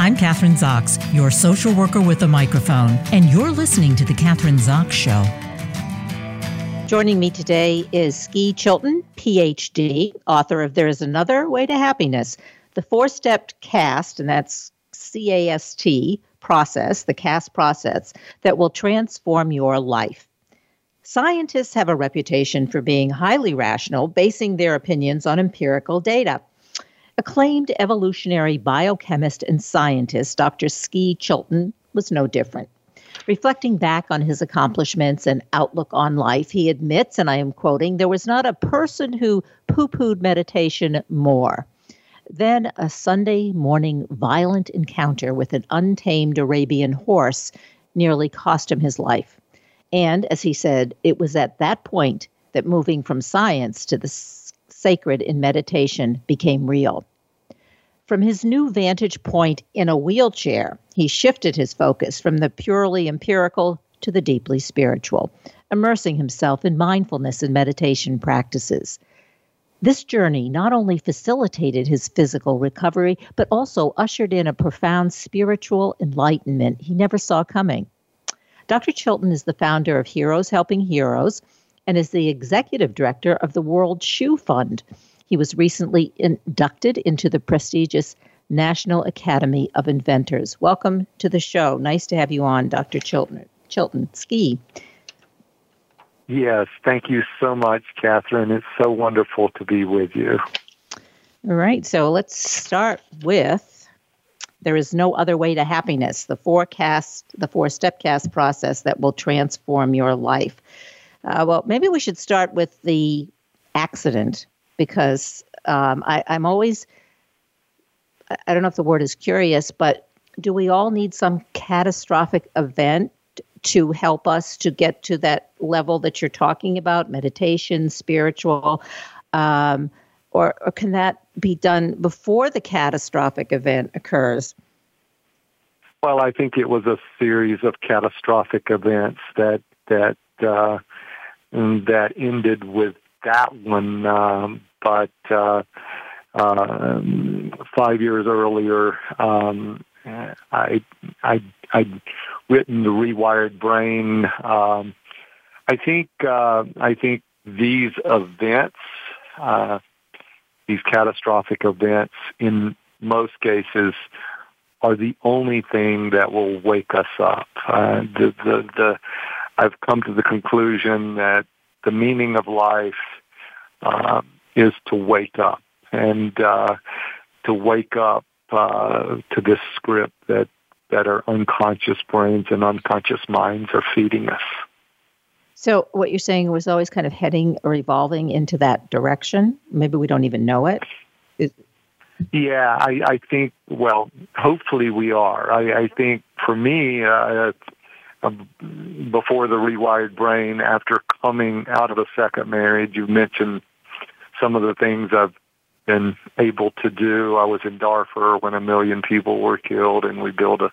I'm Kathryn Zox, your social worker with a microphone, and you're listening to The Kathryn Zox Show. Joining me today is Ski Chilton, PhD, author of There is Another Way to Happiness, the four step CAST, and that's C A S T process, the CAST process, that will transform your life. Scientists have a reputation for being highly rational, basing their opinions on empirical data. Acclaimed evolutionary biochemist and scientist Dr. Ski Chilton was no different. Reflecting back on his accomplishments and outlook on life, he admits, and I am quoting, there was not a person who poo pooed meditation more. Then a Sunday morning violent encounter with an untamed Arabian horse nearly cost him his life. And as he said, it was at that point that moving from science to the sacred in meditation became real. From his new vantage point in a wheelchair, he shifted his focus from the purely empirical to the deeply spiritual, immersing himself in mindfulness and meditation practices. This journey not only facilitated his physical recovery, but also ushered in a profound spiritual enlightenment he never saw coming. Dr. Chilton is the founder of Heroes Helping Heroes and is the executive director of the World Shoe Fund. He was recently inducted into the prestigious National Academy of Inventors. Welcome to the show. Nice to have you on, Dr. Chilton. Chilton, ski. Yes, thank you so much, Kathryn. It's so wonderful to be with you. All right, so let's start with there is no other way to happiness, the forecast, the four step cast process that will transform your life. Uh, well, maybe we should start with the accident because um, I, I'm always, I don't know if the word is curious, but do we all need some catastrophic event to help us to get to that level that you're talking about meditation, spiritual? Um, or, or can that be done before the catastrophic event occurs? Well, I think it was a series of catastrophic events that that uh, that ended with that one. Um, but uh, uh, five years earlier, um, I I I'd written the Rewired Brain. Um, I think uh, I think these events uh, these catastrophic events in most cases are the only thing that will wake us up. Uh, the, the, the, I've come to the conclusion that the meaning of life uh, is to wake up and uh, to wake up uh, to this script that that our unconscious brains and unconscious minds are feeding us. So what you're saying was always kind of heading or evolving into that direction. Maybe we don't even know it. Is- yeah, I, I think. Well, hopefully we are. I, I think for me, uh, before the rewired brain, after coming out of a second marriage, you mentioned some of the things I've been able to do. I was in Darfur when a million people were killed, and we built a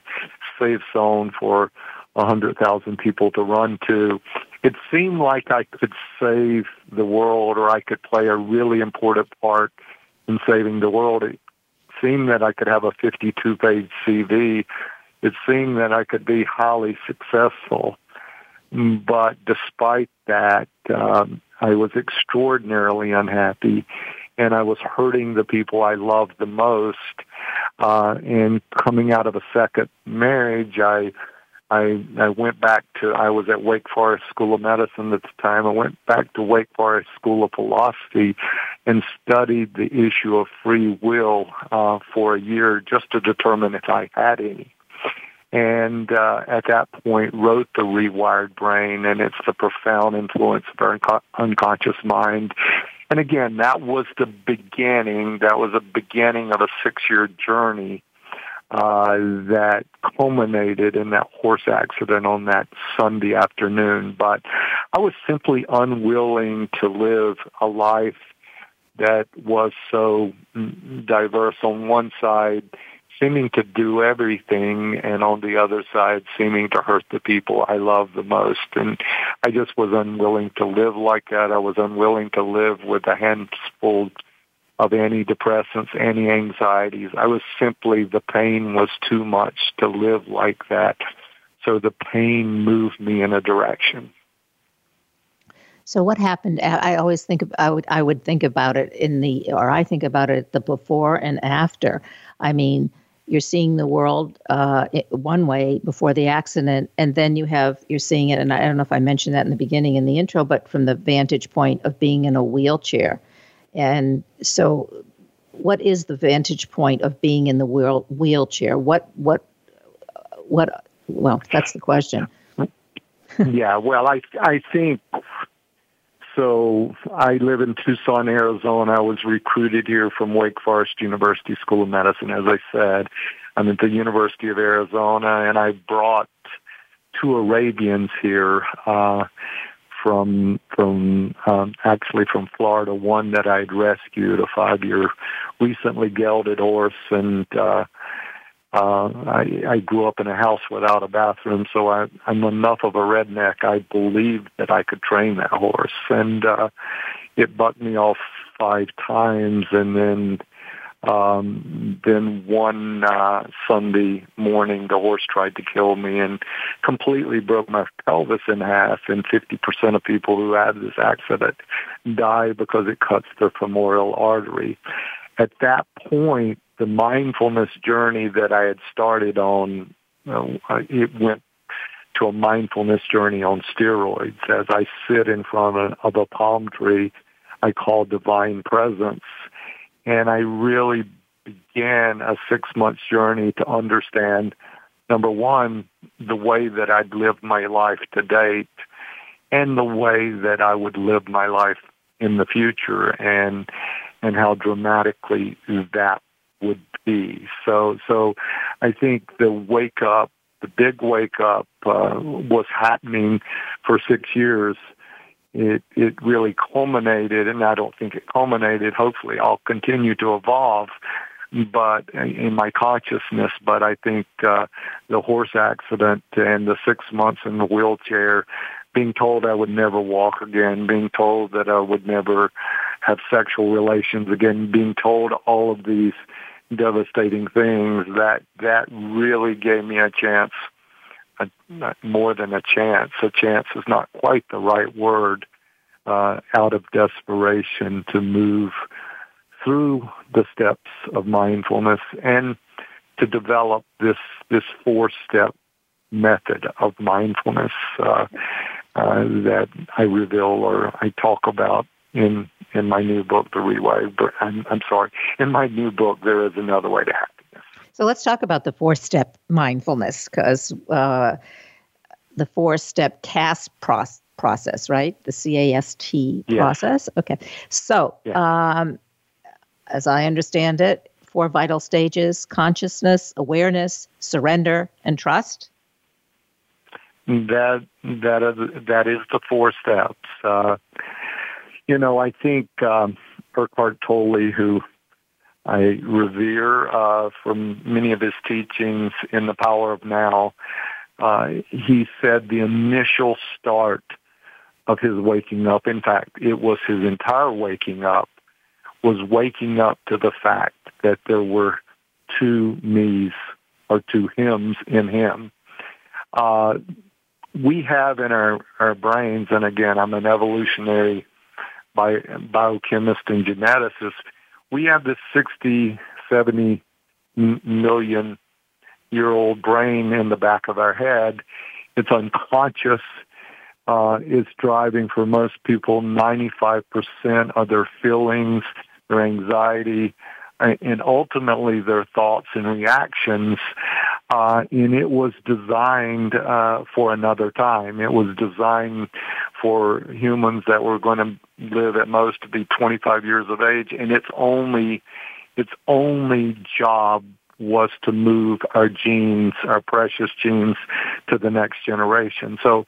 safe zone for a hundred thousand people to run to it seemed like I could save the world or I could play a really important part in saving the world. It seemed that I could have a 52 page CV. It seemed that I could be highly successful. But despite that, um, I was extraordinarily unhappy and I was hurting the people I loved the most. Uh, and coming out of a second marriage, I I I went back to I was at Wake Forest School of Medicine at the time. I went back to Wake Forest School of Philosophy and studied the issue of free will uh, for a year just to determine if I had any. And uh, at that point, wrote the Rewired Brain, and it's the profound influence of our unco- unconscious mind. And again, that was the beginning. That was the beginning of a six-year journey uh, that culminated in that horse accident on that Sunday afternoon. But I was simply unwilling to live a life that was so diverse on one side, seeming to do everything, and on the other side, seeming to hurt the people I love the most. And I just was unwilling to live like that. I was unwilling to live with a handful of antidepressants, anti-anxieties. I was simply, the pain was too much to live like that. So the pain moved me in a direction. So what happened? I always think I would I would think about it in the or I think about it the before and after. I mean, you're seeing the world uh, one way before the accident, and then you have you're seeing it. And I don't know if I mentioned that in the beginning in the intro, but from the vantage point of being in a wheelchair. And so, what is the vantage point of being in the wheel, wheelchair? What what what? Well, that's the question. yeah. Well, I I think so I live in Tucson, Arizona. I was recruited here from Wake Forest University School of Medicine. As I said, I'm at the University of Arizona, and I brought two Arabians here uh, from from um, actually from Florida. One that I'd rescued, a five year recently gelded horse, and uh, uh, I, I grew up in a house without a bathroom, so I, I'm enough of a redneck. I believed that I could train that horse, and uh, it bucked me off five times, and then um, then one uh, Sunday morning, the horse tried to kill me and completely broke my pelvis in half. And 50% of people who have this accident die because it cuts their femoral artery. At that point, the mindfulness journey that I had started on, it went to a mindfulness journey on steroids. As I sit in front of a palm tree, I call divine presence. And I really began a six month journey to understand, number one, the way that I'd lived my life to date and the way that I would live my life in the future and and how dramatically that would be. So, so I think the wake up, the big wake up, uh, was happening for six years. It it really culminated, and I don't think it culminated. Hopefully, I'll continue to evolve, but in my consciousness. But I think uh, the horse accident and the six months in the wheelchair, being told I would never walk again, being told that I would never have sexual relations again, being told all of these devastating things, that that really gave me a chance, a, more than a chance. A chance is not quite the right word. Uh, out of desperation to move through the steps of mindfulness and to develop this this four step method of mindfulness uh, uh, that I reveal or I talk about in in my new book, The Rewired. I'm, I'm sorry, in my new book, There is Another Way to Happiness. So let's talk about the four step mindfulness because uh, the four step CAST process, process, right? The C A S T process. Okay. So, um, as I understand it, four vital stages consciousness, awareness, surrender, and trust. That that is that is the four steps. Uh, you know, I think um, Eckhart Tolle, who I revere uh, from many of his teachings in The Power of Now, uh, he said the initial start of his waking up, in fact, it was his entire waking up, was waking up to the fact that there were two me's or two hims in him. Uh, we have in our, our brains, and again, I'm an evolutionary by biochemists and geneticists, we have this 60, 70 million year old brain in the back of our head. It's unconscious. Uh, it's driving for most people 95% of their feelings, their anxiety, and ultimately their thoughts and reactions. Uh, and it was designed uh, for another time. It was designed for humans that were going to live at most to be 25 years of age, and its only its only job was to move our genes, our precious genes, to the next generation. So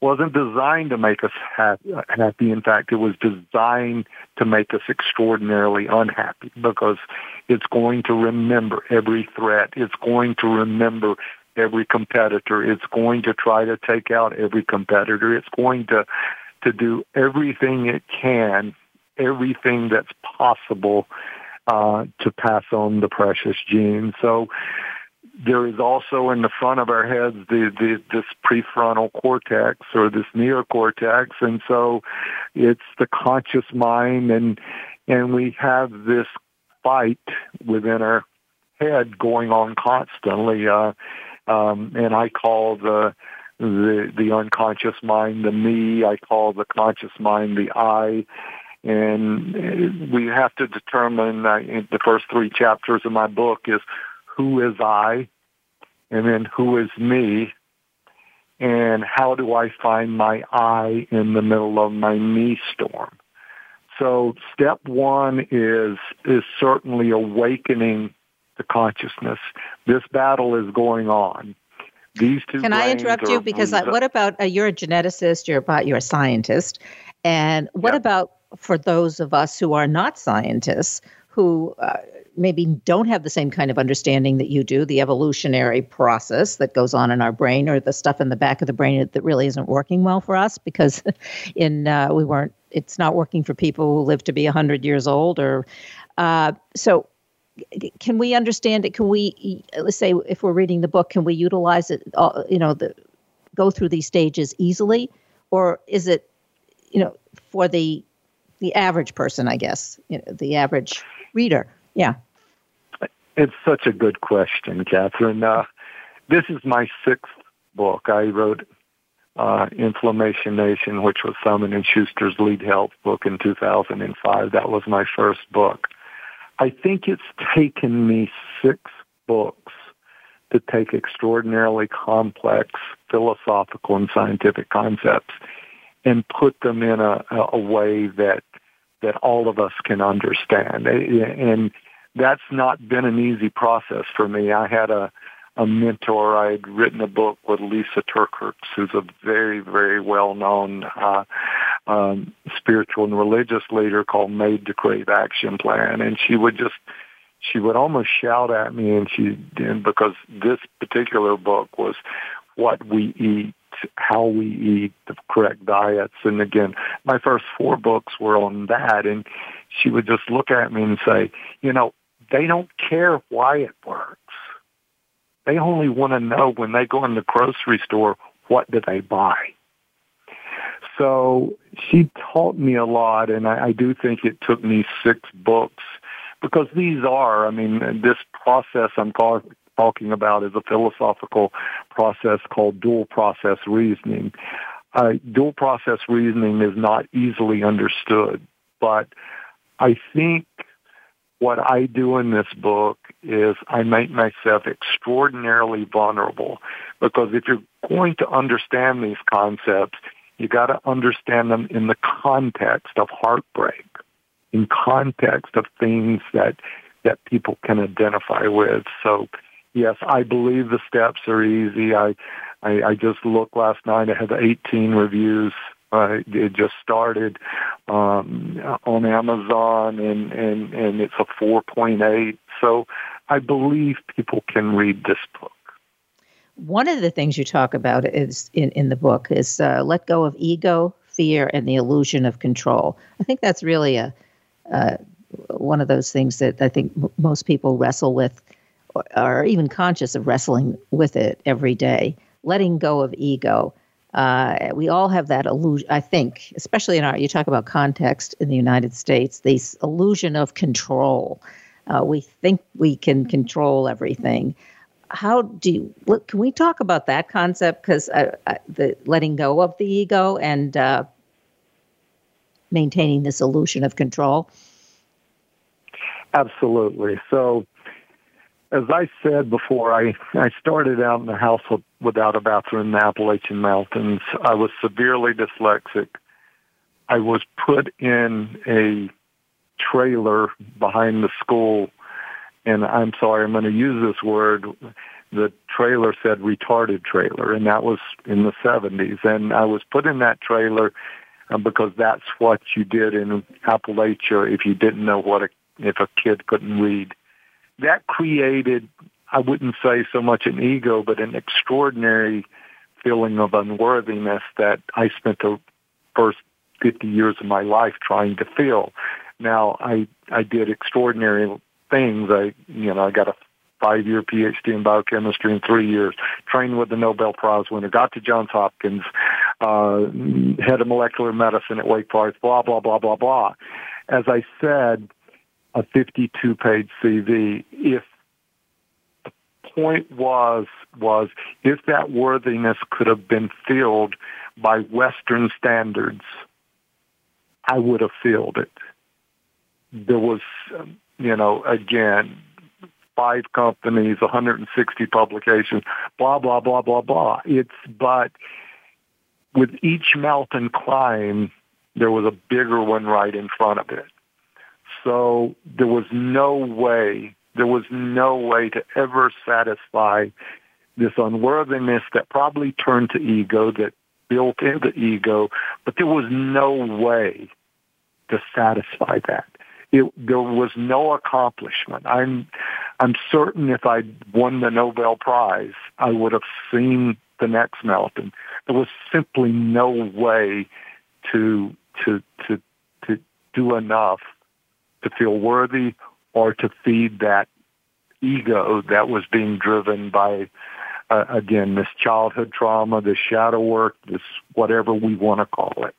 wasn't designed to make us happy. In fact, it was designed to make us extraordinarily unhappy because it's going to remember every threat. It's going to remember every competitor. It's going to try to take out every competitor. It's going to to do everything it can everything that's possible uh, to pass on the precious gene. So there is also in the front of our heads the, the this prefrontal cortex or this neocortex, and so it's the conscious mind, and and we have this fight within our head going on constantly. Uh, um, and I call the the the unconscious mind the me. I call the conscious mind the I. And we have to determine. Uh, the first three chapters of my book is who is I, and then who is me, and how do I find my I in the middle of my me storm. So step one is is certainly awakening the consciousness. This battle is going on. These two. Can I interrupt you? Because I, what about uh, you're a geneticist, you're about you're a scientist, and what yep. about for those of us who are not scientists who uh, maybe don't have the same kind of understanding that you do, the evolutionary process that goes on in our brain, or the stuff in the back of the brain that really isn't working well for us because in uh, we weren't. It's not working for people who live to be hundred years old, or uh, so. Can we understand it? Can we, let's say, if we're reading the book, can we utilize it? Uh, you know, the go through these stages easily, or is it, you know, for the the average person, I guess, you know, the average reader? Yeah. It's such a good question, Kathryn. Uh, this is my sixth book. I wrote uh, Inflammation Nation, which was Simon and Schuster's lead health book in 2005. That was my first book. I think it's taken me six books to take extraordinarily complex philosophical and scientific concepts and put them in a, a way that that all of us can understand. And that's not been an easy process for me. I had a, a mentor. I had written a book with Lisa TerKeurst, who's a very, very well-known uh, um, spiritual and religious leader called Made to Crave Action Plan. And she would just, she would almost shout at me and she, and because this particular book was what we eat how we eat, the correct diets. And again, my first four books were on that. And she would just look at me and say, you know, they don't care why it works. They only want to know when they go in the grocery store, what do they buy? So she taught me a lot, and I, I do think it took me six books because these are, I mean, this process I'm talking about is a philosophical process called dual process reasoning. Uh, dual process reasoning is not easily understood, but I think what I do in this book is I make myself extraordinarily vulnerable because if you're going to understand these concepts, you got to understand them in the context of heartbreak, in context of things that that people can identify with. So yes, I believe the steps are easy. I, I, I just looked last night. I had 18 reviews. Uh, it just started um, on Amazon, and, and, and it's a 4.8. So I believe people can read this book. One of the things you talk about is in, in the book is uh, let go of ego, fear, and the illusion of control. I think that's really a uh, one of those things that I think m- most people wrestle with are even conscious of wrestling with it every day, letting go of ego. Uh, we all have that illusion, I think, especially in our, you talk about context in the United States, this illusion of control. Uh, we think we can control everything. How do you, look, can we talk about that concept? Because uh, uh, the letting go of the ego and uh, maintaining this illusion of control. Absolutely. So, as I said before, I, I started out in a house without a bathroom in the Appalachian Mountains. I was severely dyslexic. I was put in a trailer behind the school, and I'm sorry, I'm going to use this word. The trailer said retarded trailer, and that was in the 70s. And I was put in that trailer uh, because that's what you did in Appalachia if you didn't know what a, if a kid couldn't read that created, I wouldn't say so much an ego, but an extraordinary feeling of unworthiness that I spent the first 50 years of my life trying to fill. Now, I I did extraordinary things. I you know I got a five year PhD in biochemistry in three years, trained with the Nobel Prize winner, got to Johns Hopkins, uh, head of molecular medicine at Wake Forest, blah, blah, blah, blah, blah. As I said, a 52 page CV, if the point was, was if that worthiness could have been filled by Western standards, I would have filled it. There was, um, you know, again, five companies, 160 publications, blah, blah, blah, blah, blah. It's, but with each mountain climb, there was a bigger one right in front of it. So there was no way, there was no way to ever satisfy this unworthiness that probably turned to ego, that built into ego, but there was no way to satisfy that. It, there was no accomplishment. I'm, I'm certain if I'd won the Nobel Prize, I would have seen the next mountain. There was simply no way to to to to do enough to feel worthy or to feed that ego that was being driven by uh, again this childhood trauma, this shadow work, this whatever we want to call it.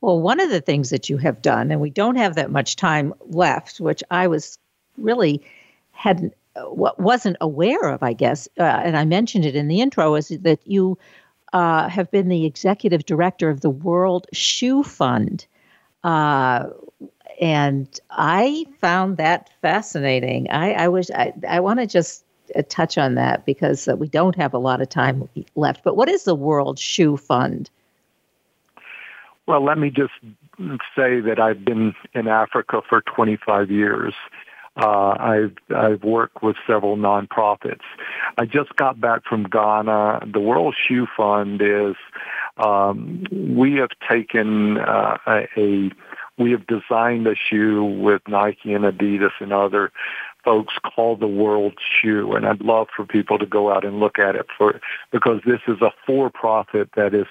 Well, one of the things that you have done, and we don't have that much time left, which I was really hadn't what wasn't aware of, I guess, uh, and I mentioned it in the intro, is that you uh, have been the executive director of the World Shoe Fund. Uh, and I found that fascinating. I, I wish I, I want to just uh, touch on that because uh, we don't have a lot of time left. But what is the World Shoe Fund? Well, let me just say that I've been in Africa for 25 years. Uh, I've I've worked with several nonprofits. I just got back from Ghana. The World Shoe Fund is um, we have taken uh, a, a we have designed a shoe with Nike and Adidas and other folks called the World Shoe, and I'd love for people to go out and look at it for because this is a for-profit that is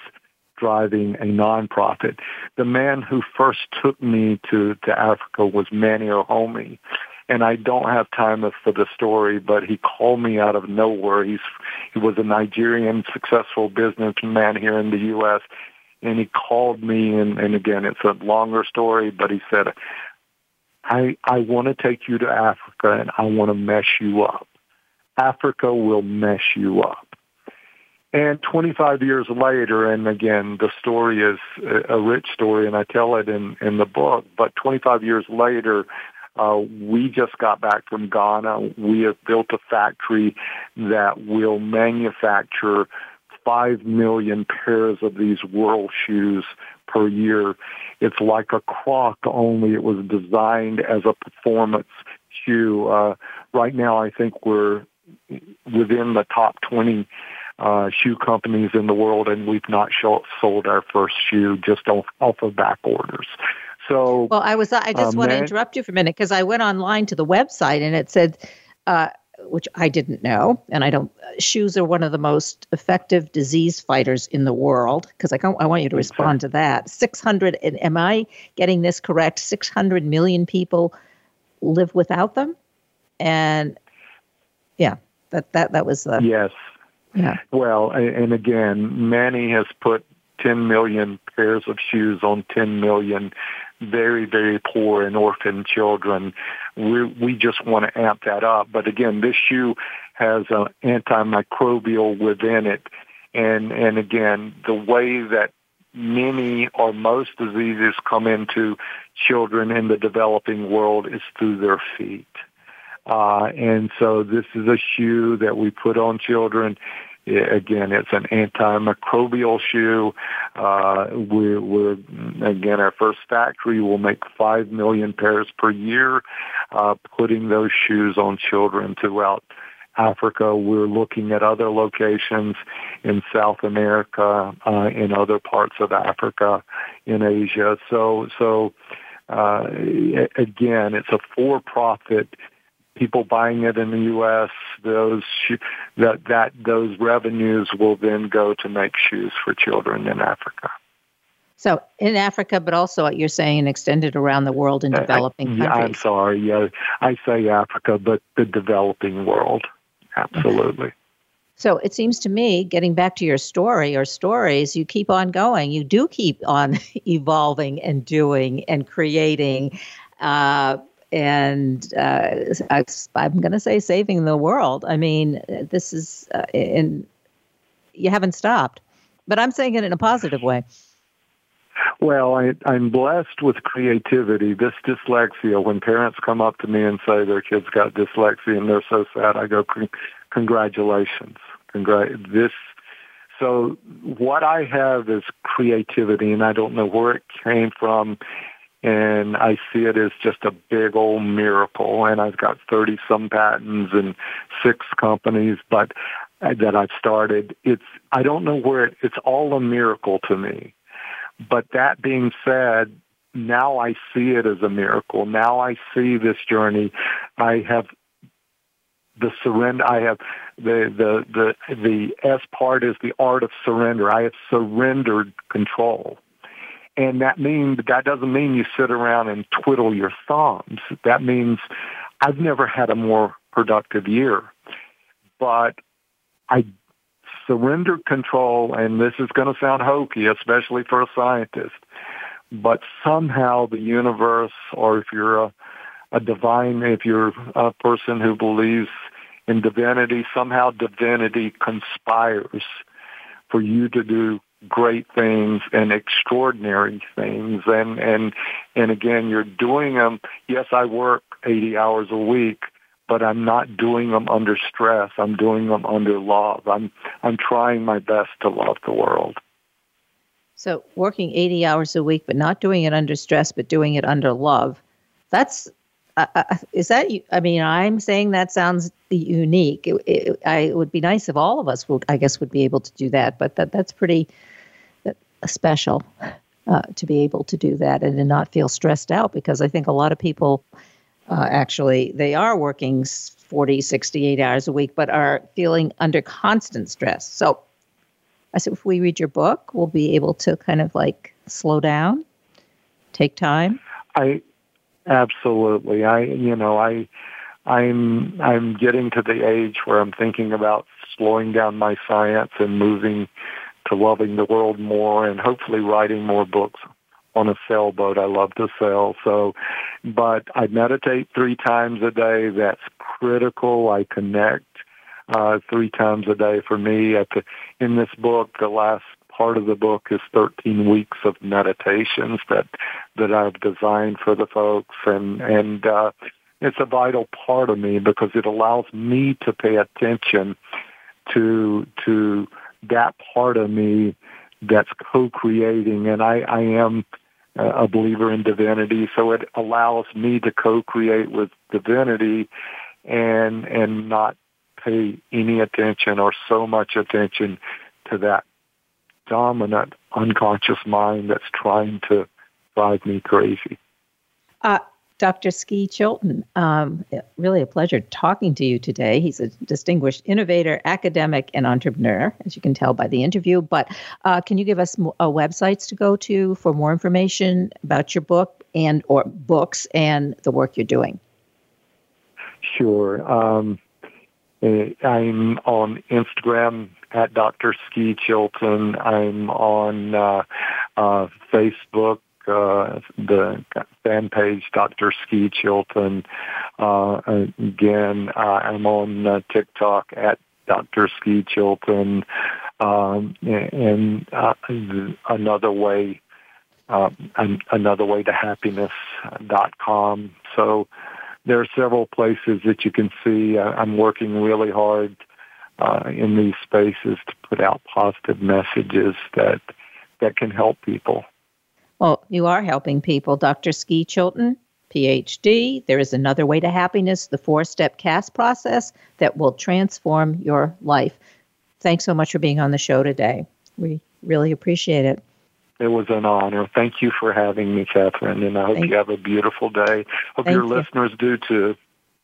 driving a nonprofit. The man who first took me to to Africa was Manny Ohonme, and I don't have time for the story, but he called me out of nowhere. He's he was a Nigerian successful businessman here in the U.S. And he called me, and, and again, it's a longer story, but he said, I, I want to take you to Africa and I want to mess you up. Africa will mess you up. And 25 years later, and again, the story is a rich story, and I tell it in, in the book, but 25 years later, uh, we just got back from Ghana. We have built a factory that will manufacture 5 million pairs of these world shoes per year. It's like a croc, only it was designed as a performance shoe. Uh, right now, I think we're within the top 20 uh, shoe companies in the world, and we've not show, sold our first shoe just off, off of back orders. So, well, I was. I just uh, want to interrupt you for a minute because I went online to the website and it said, uh, which I didn't know, and I don't. Shoes are one of the most effective disease fighters in the world. Because I, I want you to respond to that. Six hundred. Am I getting this correct? Six hundred million people live without them, and yeah, that that that was the yes. Yeah. Well, and again, Manny has put 10 million pairs of shoes on 10 million very, very poor and orphan children. We, we just want to amp that up. But again, this shoe has an antimicrobial within it. And, and again, the way that many or most diseases come into children in the developing world is through their feet. Uh, and so this is a shoe that we put on children again, it's an antimicrobial shoe. Uh, we're, we're, again, our first factory will make 5 million pairs per year, uh, putting those shoes on children throughout Africa. We're looking at other locations in South America, uh, in other parts of Africa, in Asia. So, so, uh, again, it's a for-profit people buying it in the U.S., those that that those revenues will then go to make shoes for children in Africa. So in Africa, but also what you're saying extended around the world in developing I, countries. I'm sorry. Yeah, I say Africa, but the developing world. Absolutely. So it seems to me, getting back to your story or stories, you keep on going. You do keep on evolving and doing and creating. Uh, and uh, I, am going to say saving the world. I mean, this is uh, in you haven't stopped, but I'm saying it in a positive way. Well, I, I'm blessed with creativity. This dyslexia, when parents come up to me and say their kids got dyslexia and they're so sad, I go, congratulations. Congrat- this, so what I have is creativity and I don't know where it came from. And I see it as just a big old miracle. And I've got 30 some patents and six companies, but uh, that I've started. It's, I don't know where it, it's all a miracle to me but that being said, now I see it as a miracle. Now I see this journey. I have the surrender. I have the the the the S part is the art of surrender. I have surrendered control, and that means that doesn't mean you sit around and twiddle your thumbs. That means I've never had a more productive year, but I surrender control, and this is going to sound hokey, especially for a scientist, but somehow the universe, or if you're a, a divine, if you're a person who believes in divinity, somehow divinity conspires for you to do great things and extraordinary things and and and again you're doing them yes i work 80 hours a week but I'm not doing them under stress. I'm doing them under love. I'm I'm trying my best to love the world. So working 80 hours a week, but not doing it under stress, but doing it under love. That's uh, uh is that? I mean, I'm saying that sounds unique. It, it, I, it, would be nice if all of us would, I guess, would be able to do that. But that that's pretty special uh, to be able to do that and to not feel stressed out because I think a lot of people uh, actually they are working 40 68 hours a week but are feeling under constant stress so i said if we read your book we'll be able to kind of like slow down take time i absolutely i you know i i'm i'm getting to the age where i'm thinking about slowing down my science and moving to loving the world more and hopefully writing more books on a sailboat. I love to sail. So, but I meditate three times a day. That's critical. I connect uh, three times a day for me. At the, in this book, the last part of the book is 13 weeks of meditations that that I've designed for the folks, and and uh, it's a vital part of me because it allows me to pay attention to to that part of me that's co-creating, and I, I am a believer in divinity, so it allows me to co-create with divinity and and not pay any attention or so much attention to that dominant unconscious mind that's trying to drive me crazy. Uh, Dr. Ski Chilton, um, really a pleasure talking to you today. He's a distinguished innovator, academic, and entrepreneur, as you can tell by the interview. But uh, can you give us uh, websites to go to for more information about your book and or books and the work you're doing? Sure. Um, eh, I'm on Instagram at Dr. Ski Chilton. I'm on uh, uh, Facebook uh, the fan page, Dr. Ski Chilton. Uh, again, uh, I'm on uh, TikTok at Dr. Ski Chilton. Um, and uh, another way, uh, another way to happiness.com. So there are several places that you can see. I'm working really hard uh, in these spaces to put out positive messages that that can help people. Well, you are helping people. Dr. Ski Chilton, PhD. There is another way to happiness, the four step CAST process that will transform your life. Thanks so much for being on the show today. We really appreciate it. It was an honor. Thank you for having me, Kathryn, and I hope Thank you have a beautiful day. Hope your you. listeners do too.